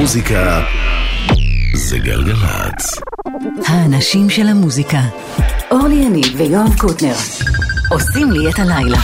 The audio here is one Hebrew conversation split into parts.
המוזיקה זה גלגלצ. האנשים של המוזיקה. אורלי יניב ויואב קוטנר עושים לי את הלילה.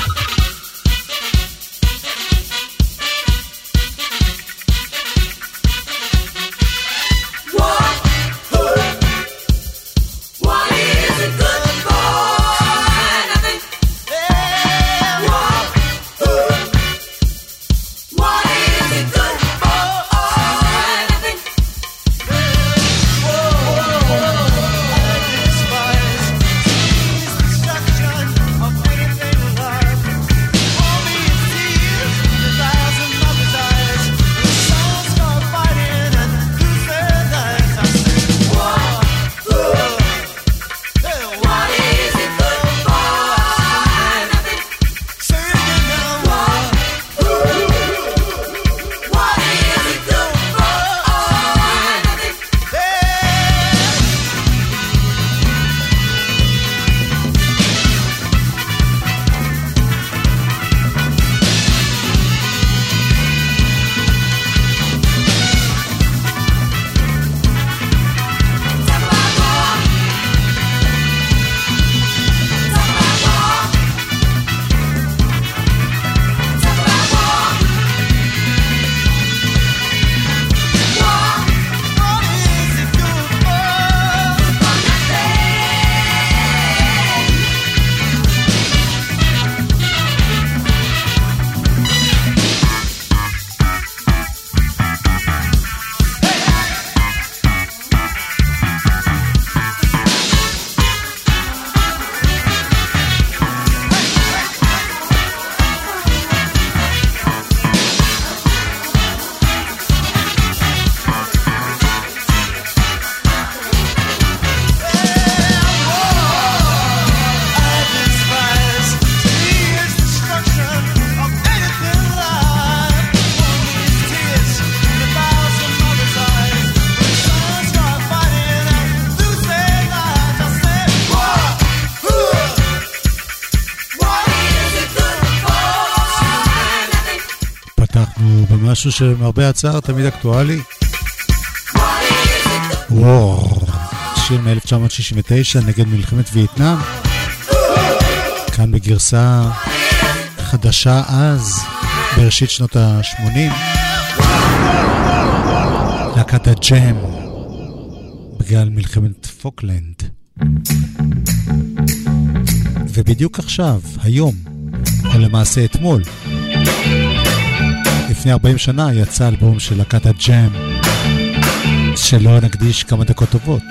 משהו שלמרבה הצער תמיד אקטואלי. וואו, שיר מ-1969 נגד מלחמת וייטנאם. כאן בגרסה חדשה אז, בראשית שנות ה-80. להקת הג'ם, בגלל מלחמת פוקלנד. ובדיוק עכשיו, היום, או למעשה אתמול, לפני 40 שנה יצא אלבום של להקת הג'אם, שלא נקדיש כמה דקות טובות.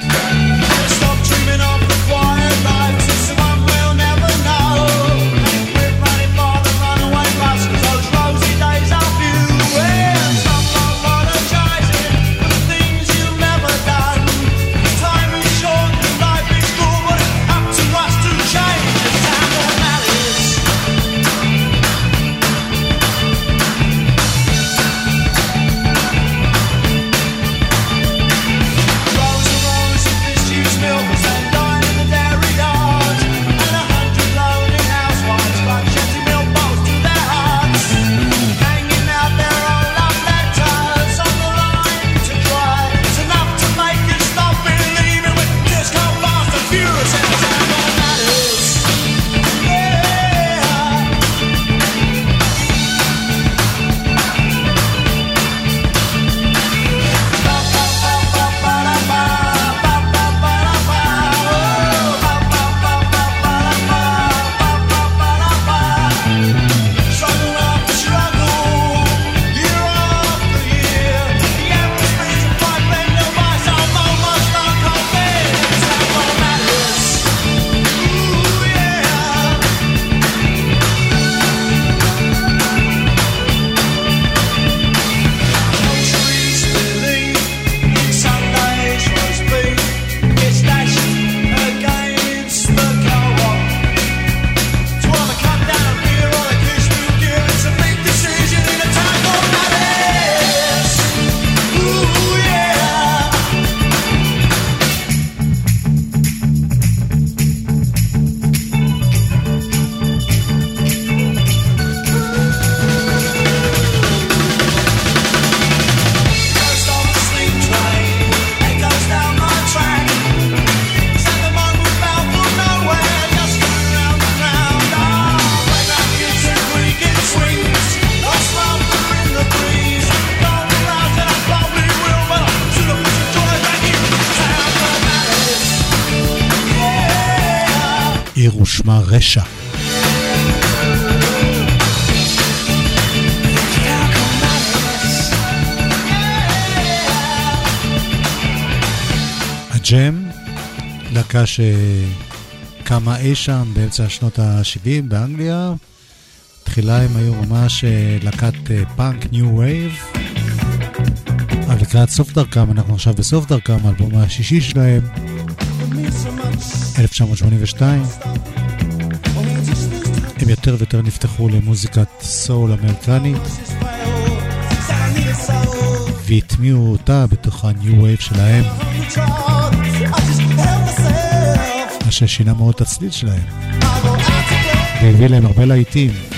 הג'ם, להקה שקמה אי שם באמצע שנות ה-70 באנגליה. תחילה הם היו ממש אה, להקת פאנק new wave. אבל לקראת סוף דרכם, אנחנו עכשיו בסוף דרכם, האלבום השישי שלהם, 1982. הם יותר ויותר נפתחו למוזיקת סול אמריקנית, והטמיעו אותה בתוך ה-new wave שלהם, מה ששינה מאוד את הצליל שלהם, והביא להם הרבה להיטים.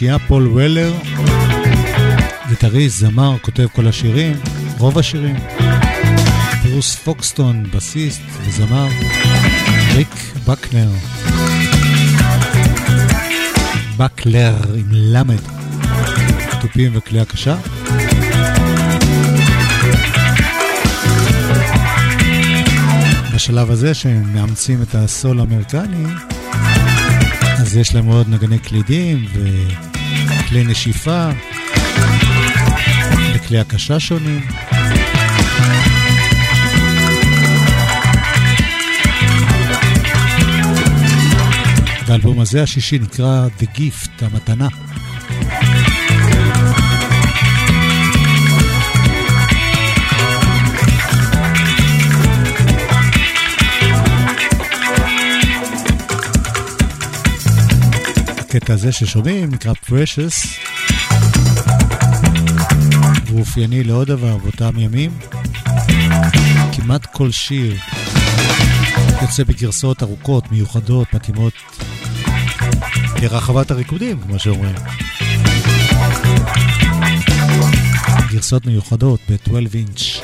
שלישייה, פול וולר, גיטריסט, זמר, כותב כל השירים, רוב השירים. ברוס פוקסטון, בסיסט וזמר. ריק בקלר. בקלר עם למד. תופים וכלי הקשה. בשלב הזה שהם מאמצים את הסול האמריקני, אז יש להם עוד נגני קלידים וכלי נשיפה וכלי הקשה שונים. והאלבום הזה השישי נקרא The Gift, המתנה. הזה ששומעים נקרא Precious. הוא אופייני לעוד דבר באותם ימים. כמעט כל שיר יוצא בגרסאות ארוכות, מיוחדות, מתאימות לרחבת הריקודים, כמו שאומרים. גרסאות מיוחדות ב-12 אינץ'.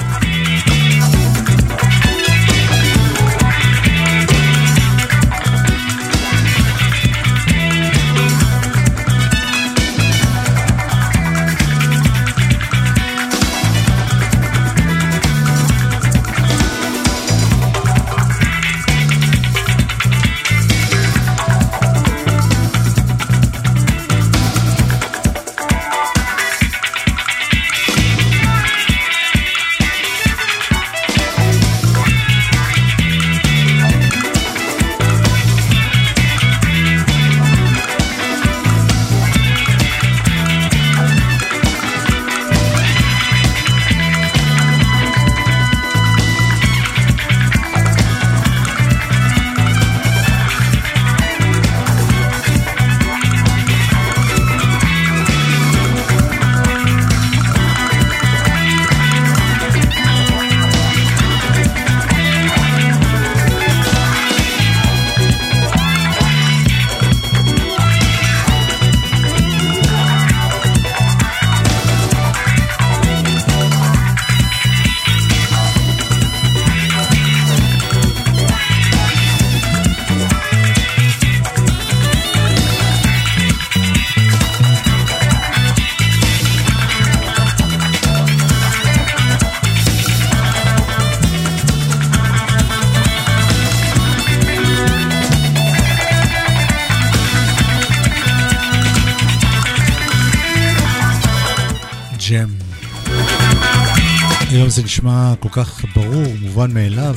היום זה נשמע כל כך ברור, מובן מאליו.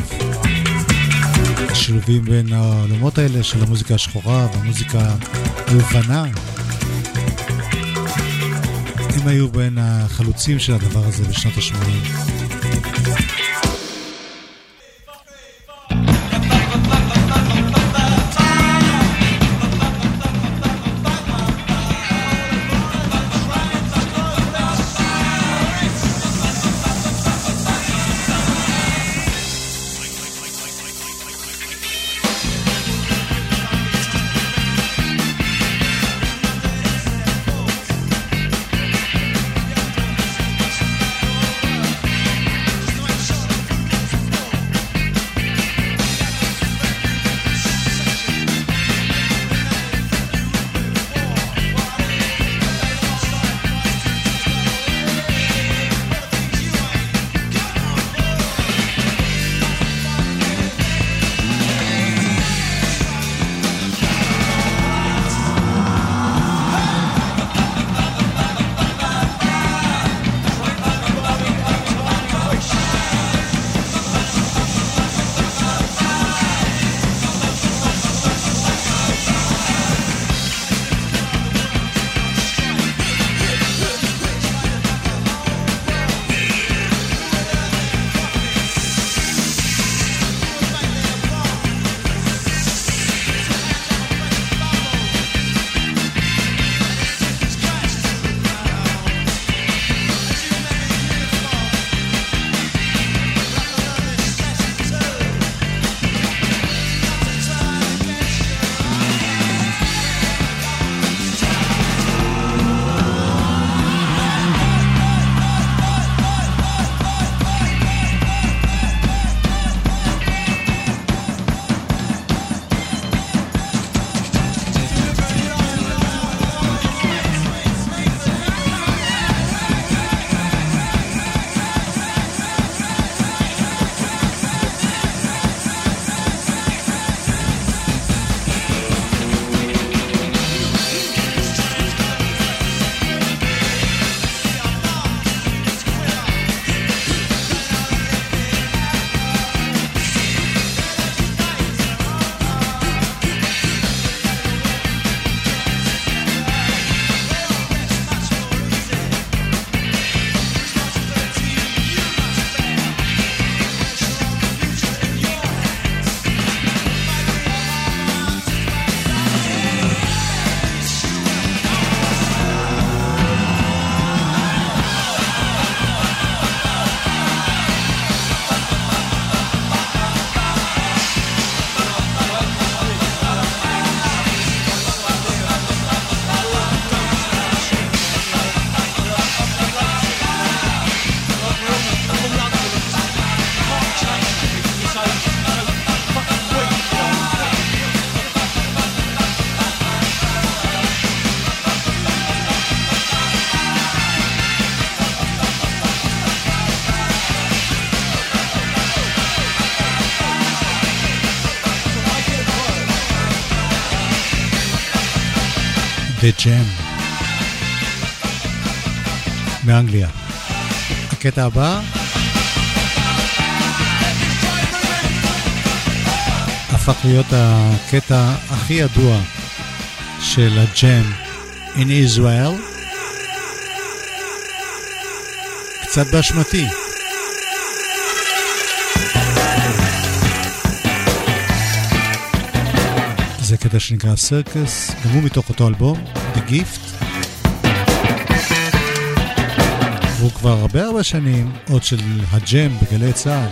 השילובים בין העולמות האלה של המוזיקה השחורה והמוזיקה הלבנה. הם היו בין החלוצים של הדבר הזה בשנות ה-80. ג'ם מאנגליה. הקטע הבא הפך להיות הקטע הכי ידוע של הג'ם in Israel. קצת באשמתי. קטע שנקרא סרקס, גם הוא מתוך אותו אלבום. The Gift. והוא כבר הרבה הרבה שנים עוד של הג'ם בגלי צה"ל.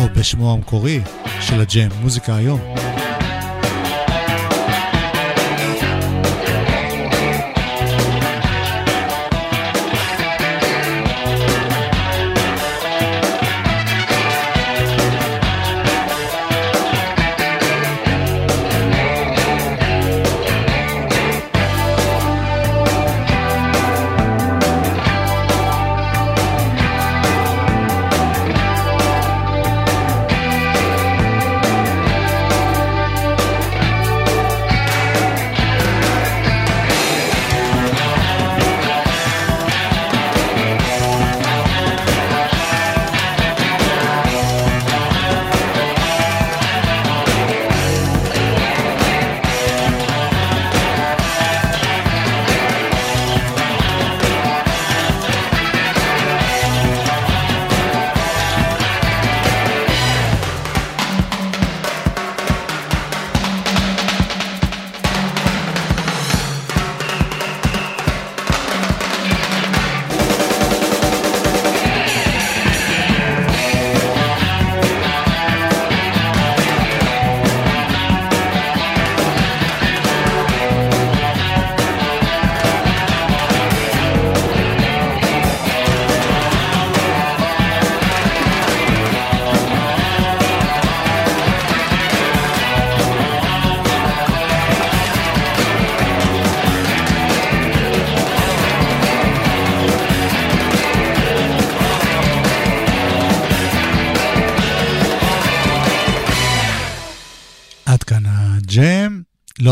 או בשמו המקורי של הג'ם, מוזיקה היום.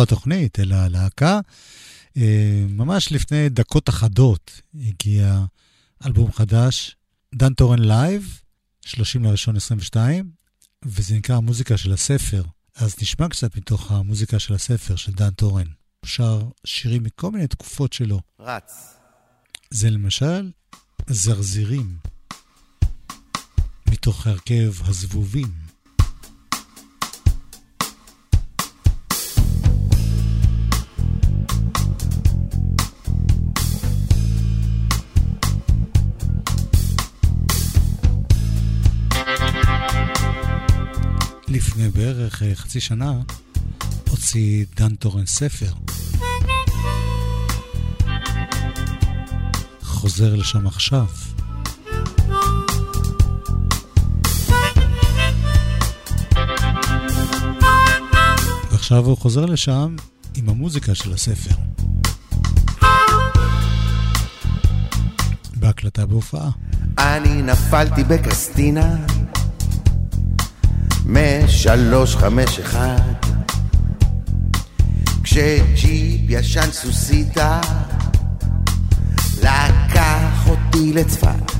לא התוכנית, אלא הלהקה. אה, ממש לפני דקות אחדות הגיע אלבום חדש, דן תורן live, 30 לראשון 22, וזה נקרא המוזיקה של הספר. אז נשמע קצת מתוך המוזיקה של הספר של דן תורן. שר שירים מכל מיני תקופות שלו. רץ. זה למשל זרזירים, מתוך הרכב הזבובים. לפני בערך אה, חצי שנה הוציא דן טורן ספר. חוזר לשם עכשיו. ועכשיו הוא חוזר לשם עם המוזיקה של הספר. בהקלטה בהופעה. אני נפלתי בקסטינה משלוש חמש אחד. כשג'יפ ישן סוסיתא לקח אותי לצפת.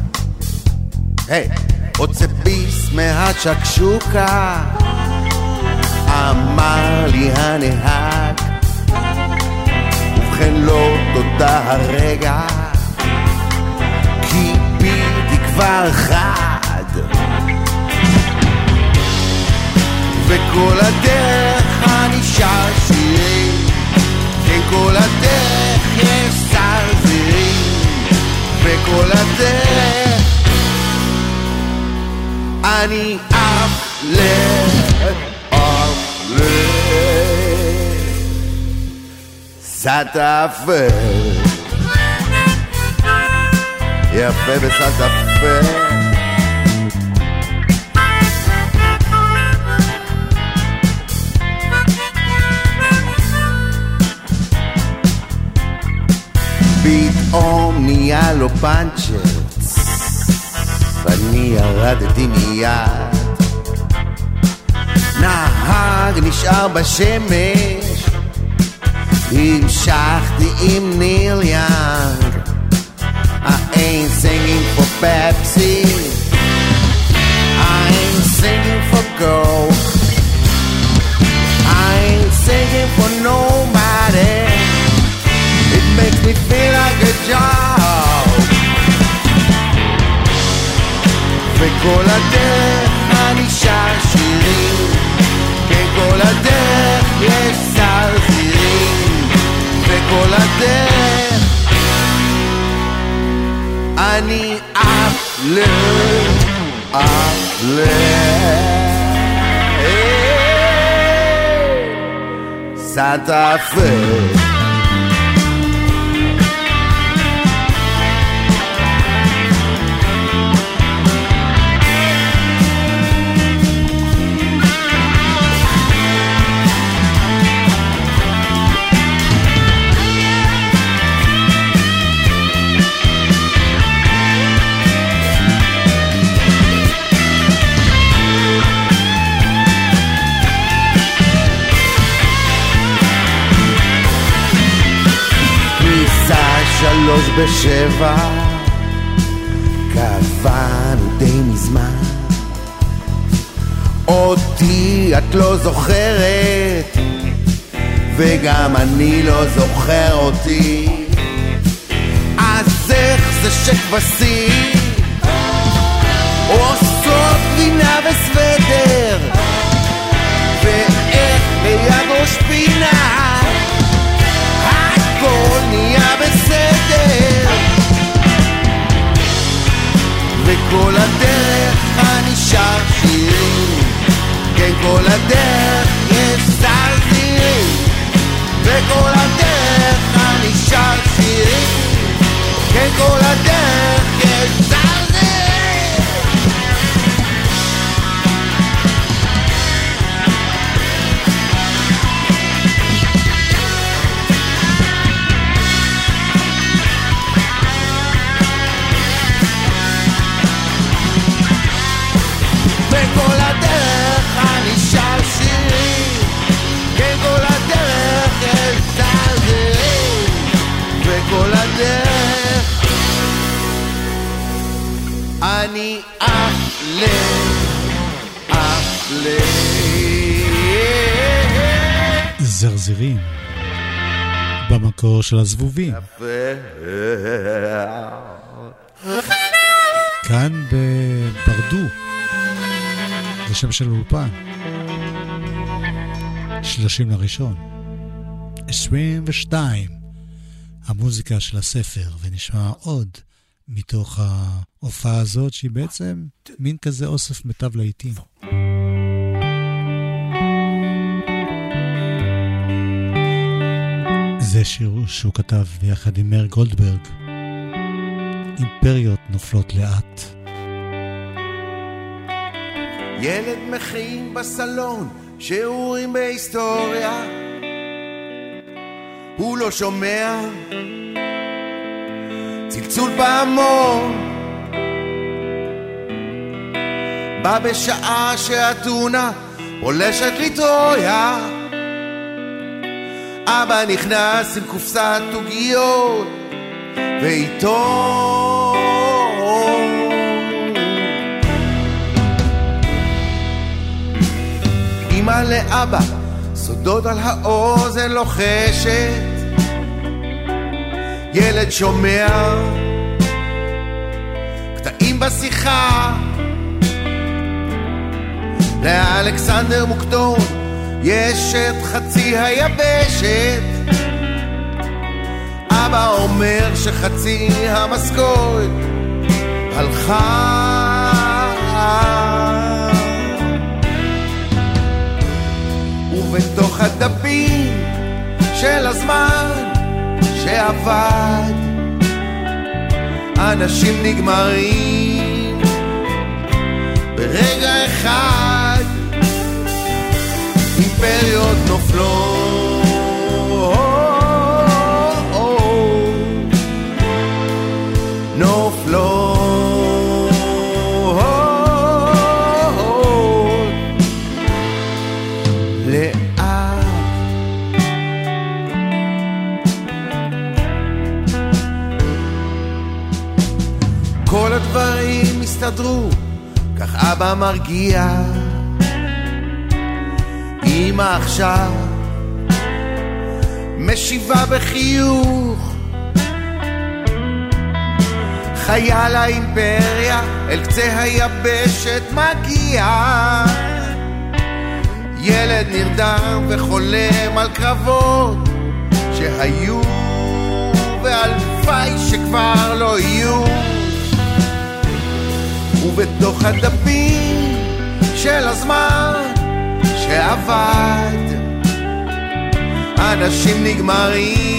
היי, רוצה ביס מהשקשוקה אמר לי הנהג ובכן לא תודה הרגע כי בידי כבר חד וכל הדרך אני שר שירים. כן כל הדרך יש זרזירים וכל הדרך אני עף ל... עף ל... סטאפר יפה בסטאפר פתאום נהיה לו פאנצ'ר ואני ירדתי מיד נהג נשאר בשמש המשכתי עם ניל יאנג I ain't singing for Pepsi I ain't singing for gold I ain't singing for nobody makes me feel like a job. וכל הדרך אני שר שירים, כן כל הדרך יש זרזירים, וכל הדרך אני עף ל... עף ל... סנטה פה שלוש בשבע, קבענו די מזמן. אותי את לא זוכרת, וגם אני לא זוכר אותי. אז איך זה שכבשים עושות גבינה וסוודר, ואיך ליד ראש פינה הכל נהיה בסדר. וכל הדרך אני שר שירים. כן כל הדרך יש סרטירים וכל הדרך אני שר שירים. כן כל הדרך יש סרטירים במקור של הזבובים. כאן בברדו, זה שם של אולפן. שלושים לראשון. עשרים ושתיים. המוזיקה של הספר, ונשמע עוד מתוך ההופעה הזאת, שהיא בעצם מין כזה אוסף מיטב להיטים. זה שיר שהוא כתב ביחד עם מאיר גולדברג. אימפריות נופלות לאט. ילד מכין בסלון שיעורים בהיסטוריה הוא לא שומע צלצול פעמון בא בשעה שאתונה פולשת לטרויה אבא נכנס עם קופסת עוגיות ואיתו אמא לאבא סודות על האוזן לוחשת. ילד שומע קטעים בשיחה. לאלכסנדר מוקדון יש את חצי היבשת. אבא אומר שחצי המשכורת הלכה. ובתוך הדפים של הזמן שעבד אנשים נגמרים ברגע אחד אימפריות נופלות נופלות לאט כל הדברים הסתדרו, כך אבא מרגיע. אמא עכשיו משיבה בחיוך. חייל האימפריה אל קצה היבשת מגיע. ילד נרדם וחולם על קרבות שהיו ואלפי שכבר לא יהיו. ובתוך הדפים של הזמן שעבד. אנשים נגמרים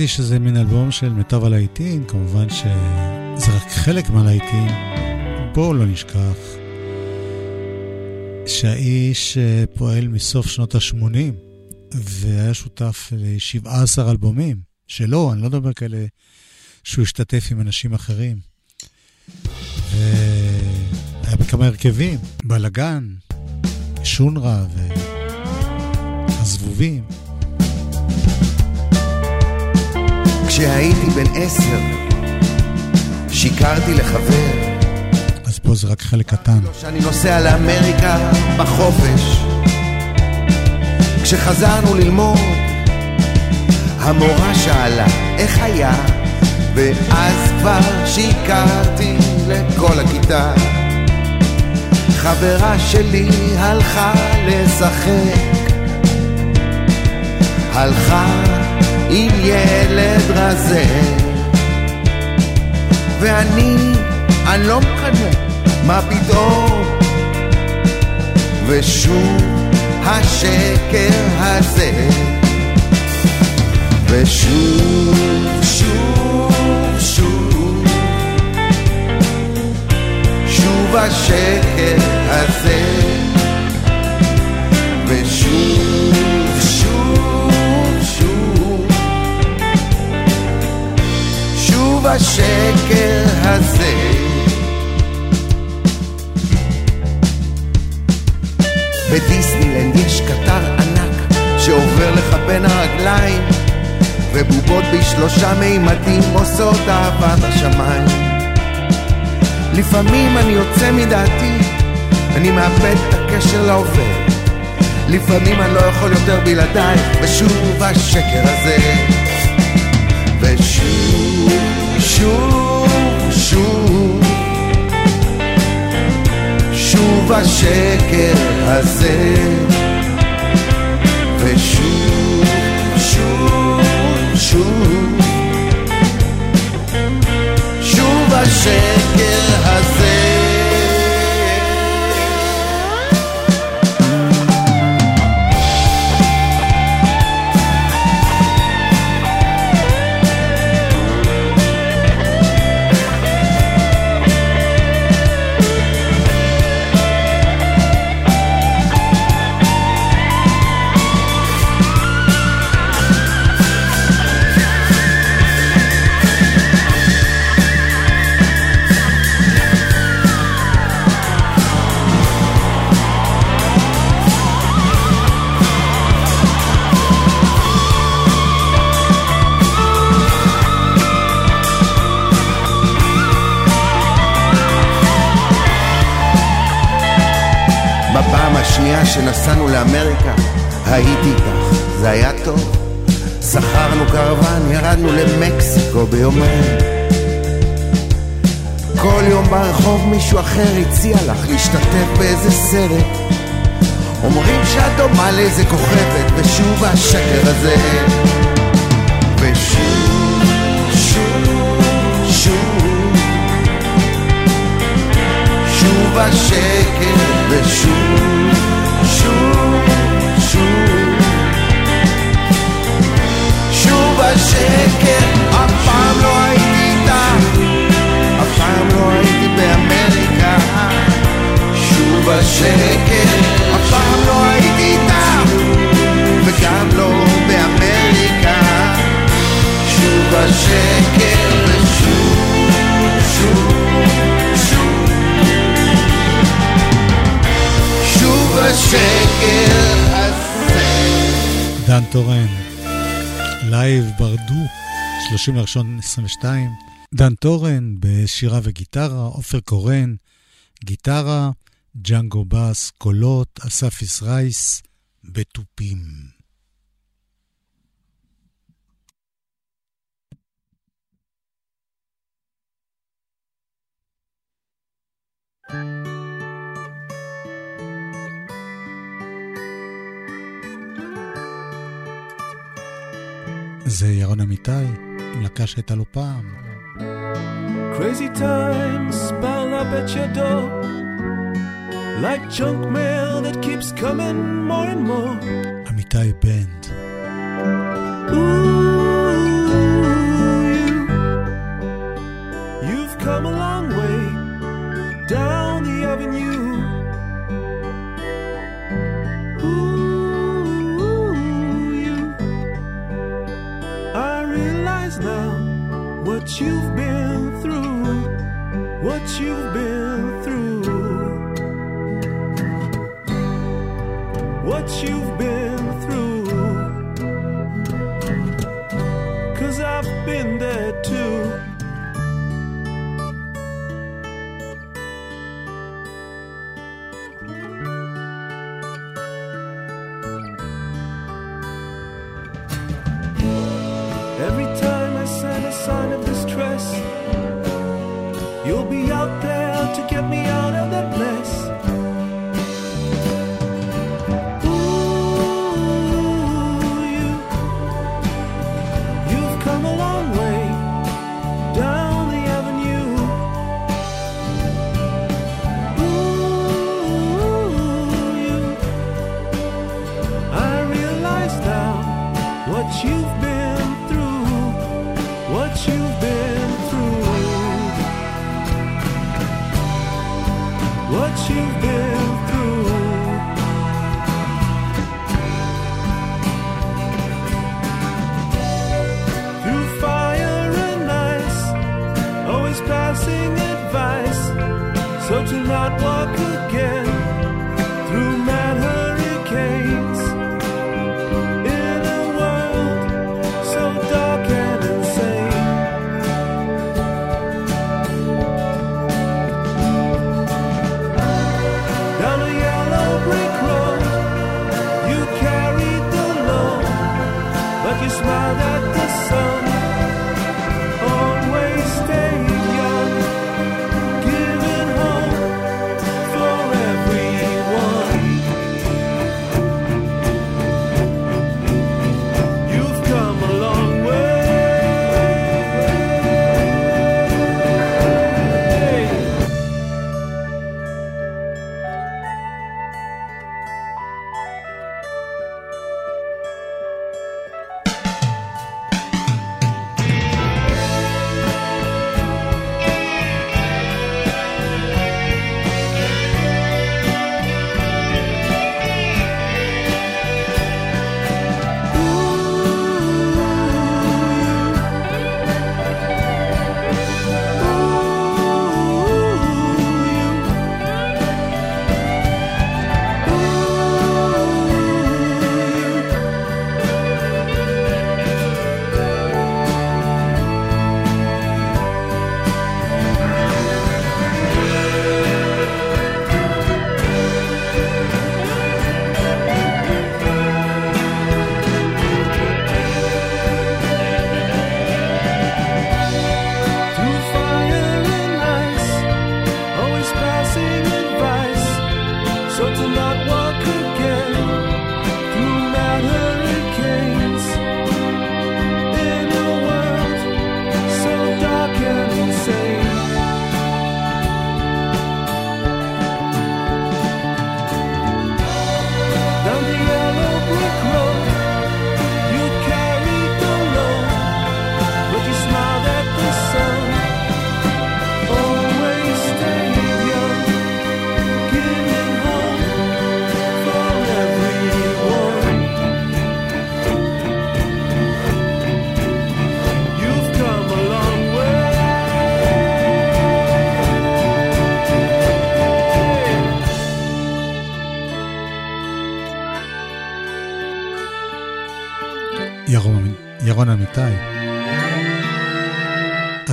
כשאמרתי שזה מין אלבום של מיטב הלהיטים, כמובן שזה רק חלק מהלהיטים. בואו לא נשכח שהאיש אה, פועל מסוף שנות ה-80 והיה שותף ל-17 אלבומים שלו, אני לא מדבר כאלה שהוא השתתף עם אנשים אחרים. והיה בכמה הרכבים, בלאגן, שונרה והזבובים. כשהייתי בן עשר, שיקרתי לחבר. אז פה זה רק חלק קטן. שאני נוסע לאמריקה בחופש. כשחזרנו ללמוד, המורה שאלה איך היה, ואז כבר שיקרתי לכל הכיתה. חברה שלי הלכה לשחק, הלכה עם ילד רזה, ואני, אני לא מקנא, מה פתאום? ושוב השקר הזה, ושוב, שוב, שוב, שוב השקר הזה, אהבה בשמיים לפעמים אני יוצא מדעתי, אני מאבד את הקשר להווה לפעמים אני לא יכול יותר בלעדייך ושוב השקר הזה. ושוב, שוב, שוב שוב השקר הזה השקר הזה בפעם השנייה שנסענו לאמריקה, הייתי איתך, זה היה טוב. שכרנו קרוון, ירדנו למקסיקו ביומיים. כל יום ברחוב מישהו אחר הציע לך להשתתף באיזה סרט. אומרים שאת דומה לאיזה כוכבת, ושוב השקר הזה. ושוב, שוב השקר, ושוב, שוב, שוב, שוב השקר, אף פעם לא הייתי איתך, אף פעם לא הייתי באמריקה. שוב השקר, אף פעם לא הייתי איתך, וגם לא באמריקה. שוב השקר, ושוב, דן תורן, live ברדו, 30 לראשון 22. דן תורן בשירה וגיטרה, עופר קורן, גיטרה, ג'אנגו בס, קולות, אסף ישרייס, בתופים. זה ירון אמיתי, עם להקה שהייתה לו פעם. Crazy times pile up at your door like junk mail that keeps coming more and more. אמיתי בנד.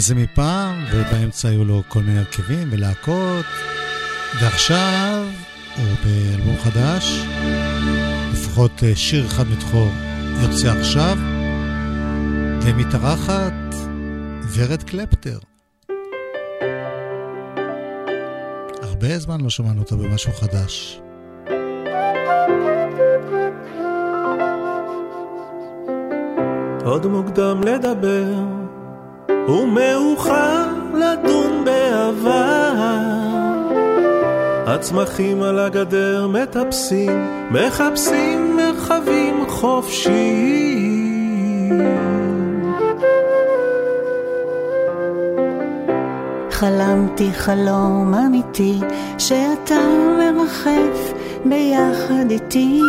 זה מפעם, ובאמצע היו לו כל מיני הרכבים ולהקות, ועכשיו הוא באלבום חדש, לפחות אה, שיר אחד מתחום יוצא עכשיו, ומתארחת ורד קלפטר. הרבה זמן לא שמענו אותה במשהו חדש. עוד מוקדם לדבר ומאוחר לדון בעבר. הצמחים על הגדר מטפסים, מחפשים מרחבים חופשיים. חלמתי חלום אמיתי שאתה מרחף ביחד איתי.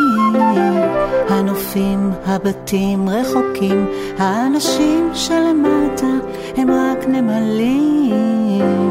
הנופים, הבתים רחוקים, האנשים שלמטה הם רק נמלים.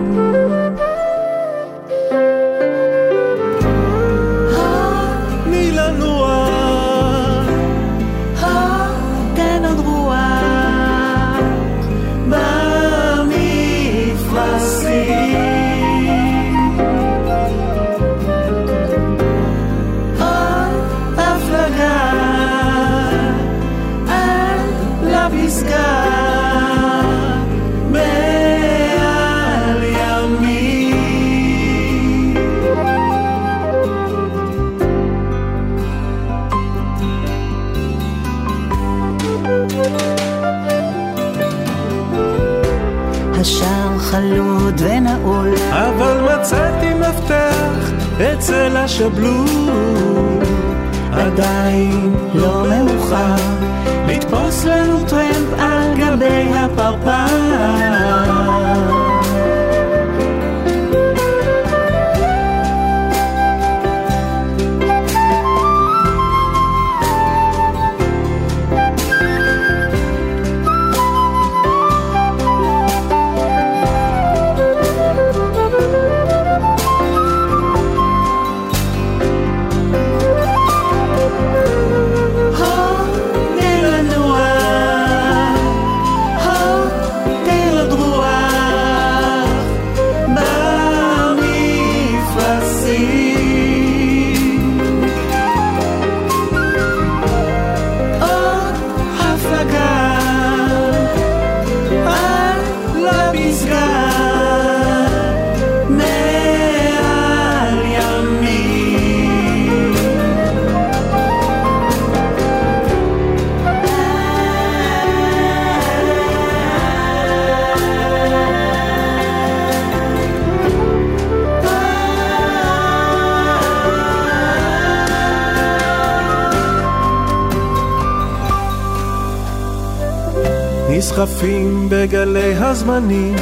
נסחפים בגלי הזמנים,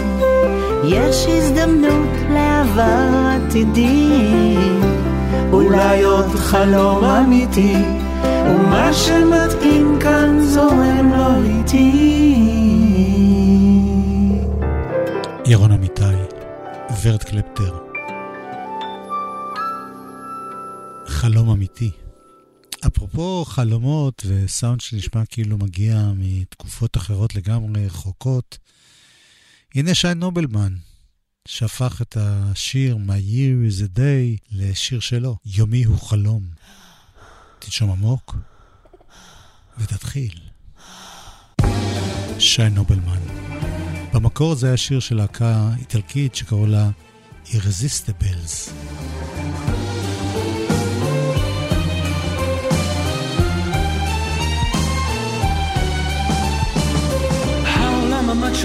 יש הזדמנות לעבר עתידי, אולי עוד חלום אמיתי, ומה שמתאים כאן זורם לו איתי. ירון אמיתי, ורד קלפטר. אפרופו חלומות וסאונד שנשמע כאילו מגיע מתקופות אחרות לגמרי, רחוקות, הנה שי נובלמן, שהפך את השיר My Year is a Day לשיר שלו, יומי הוא חלום. תנשום עמוק ותתחיל. שי נובלמן. במקור זה היה שיר של להקה איטלקית שקראו לה Irresistibles.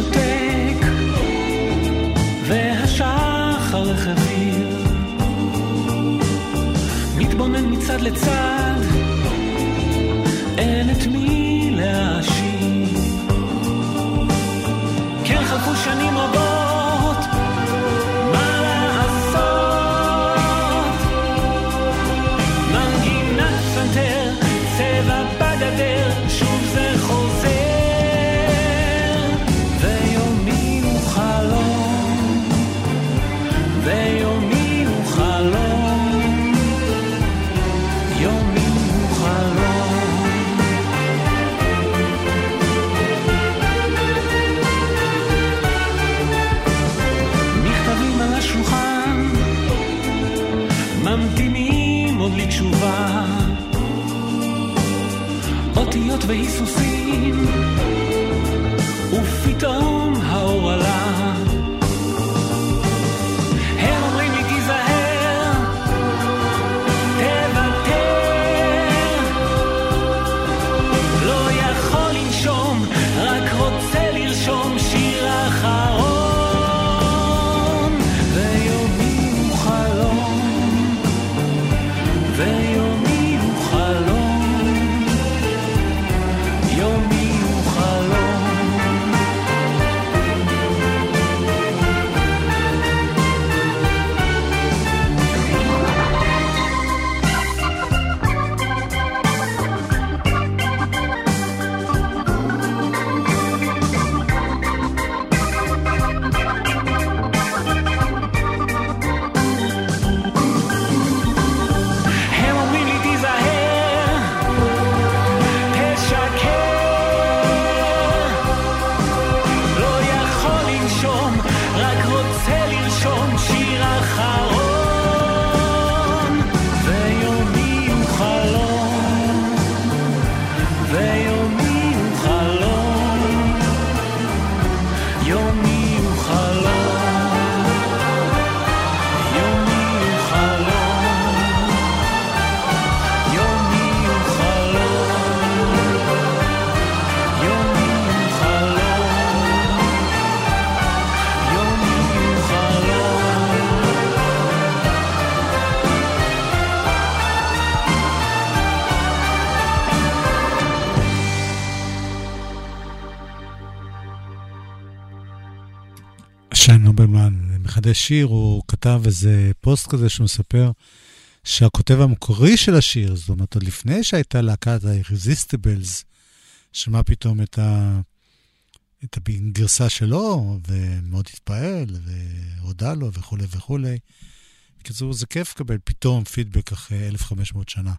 שותק, והשחר החביר. מתבונן מצד לצד, אין את מי להאשים. כן חלפו שנים רבות, מחדש שיר, הוא כתב איזה פוסט כזה שהוא מספר שהכותב המקורי של השיר, זאת אומרת, עוד לפני שהייתה להקת ה-Irresistibles, שמע פתאום את, ה... את הגרסה שלו, ומאוד התפעל, והודה לו וכולי וכולי. בקיצור, זה כיף לקבל פתאום פידבק אחרי 1,500 שנה.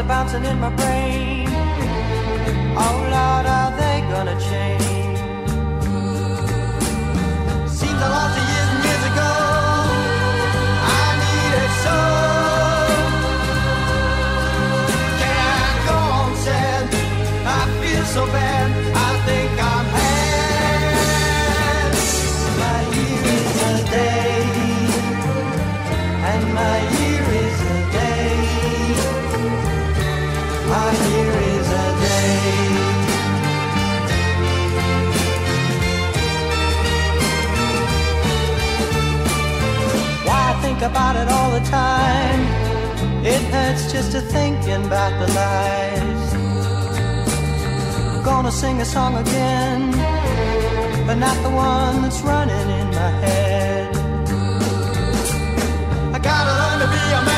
Are bouncing in my brain. Oh Lord, are they gonna change? Seems a lot think about it all the time. It hurts just to thinking about the lies. Gonna sing a song again, but not the one that's running in my head. I gotta learn to be a man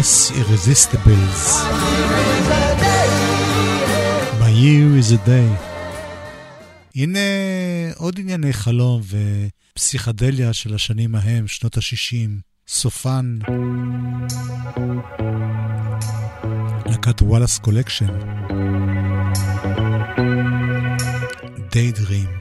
Les Irresistibles. My year is a day. הנה עוד ענייני חלום ופסיכדליה של השנים ההם, שנות ה-60, סופן. להקת Wallace Collection. Daydream,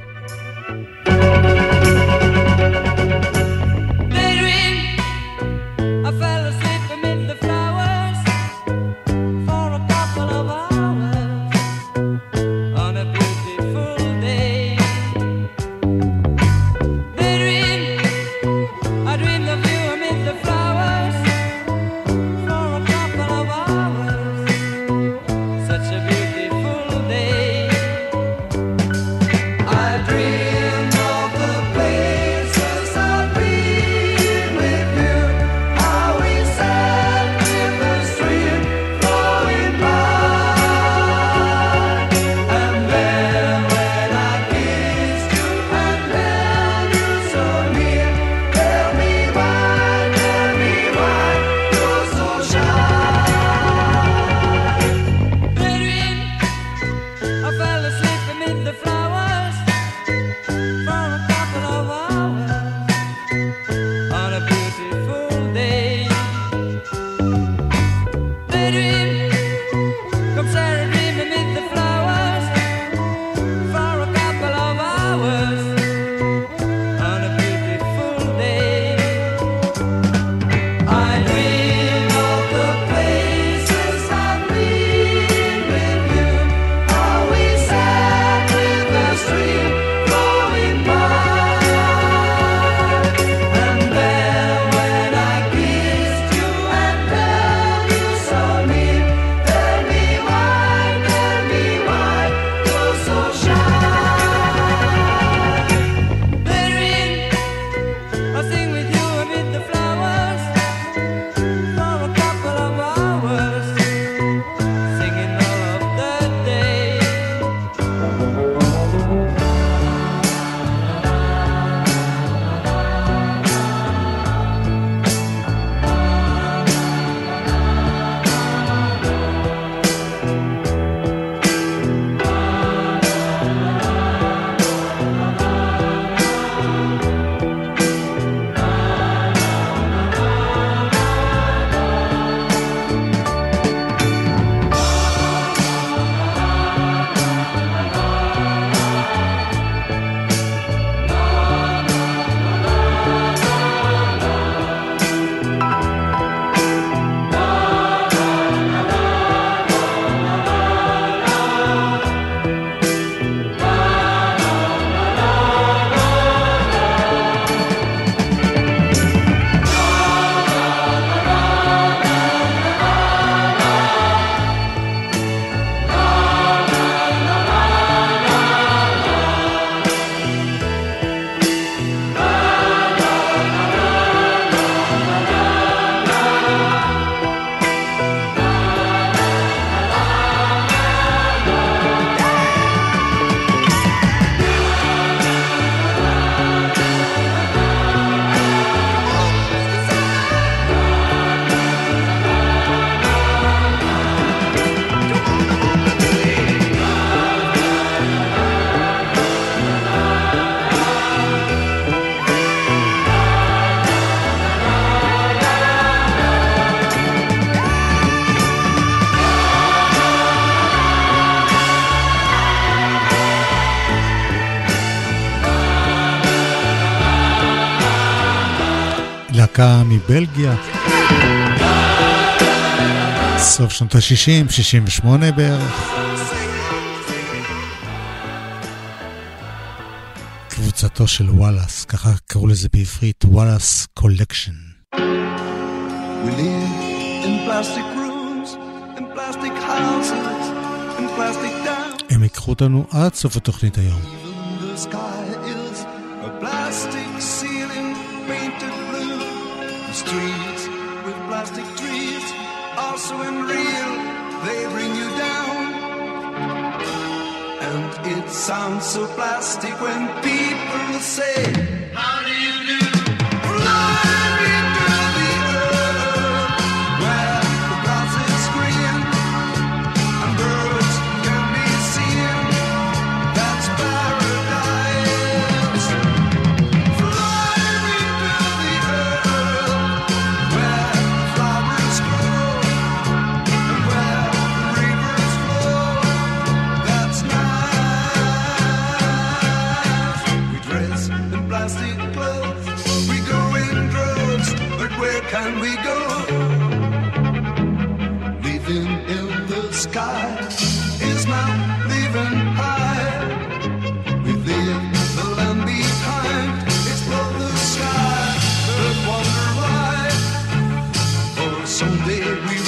להקה מבלגיה. סוף שנות ה-60, 68 בערך. קבוצתו של וואלאס, ככה קראו לזה בעברית, Wallace Collection. We live in plastic rooms, in plastic houses, in plastic towns. הם ייקחו אותנו עד סוף התוכנית היום. Even the sky is a plastic. The streets with plastic trees are so unreal, they bring you down. And it sounds so plastic when people say, sky is now leaving high. We've leaving the land behind. It's blue, the sky, bird wonder why. Oh, someday we.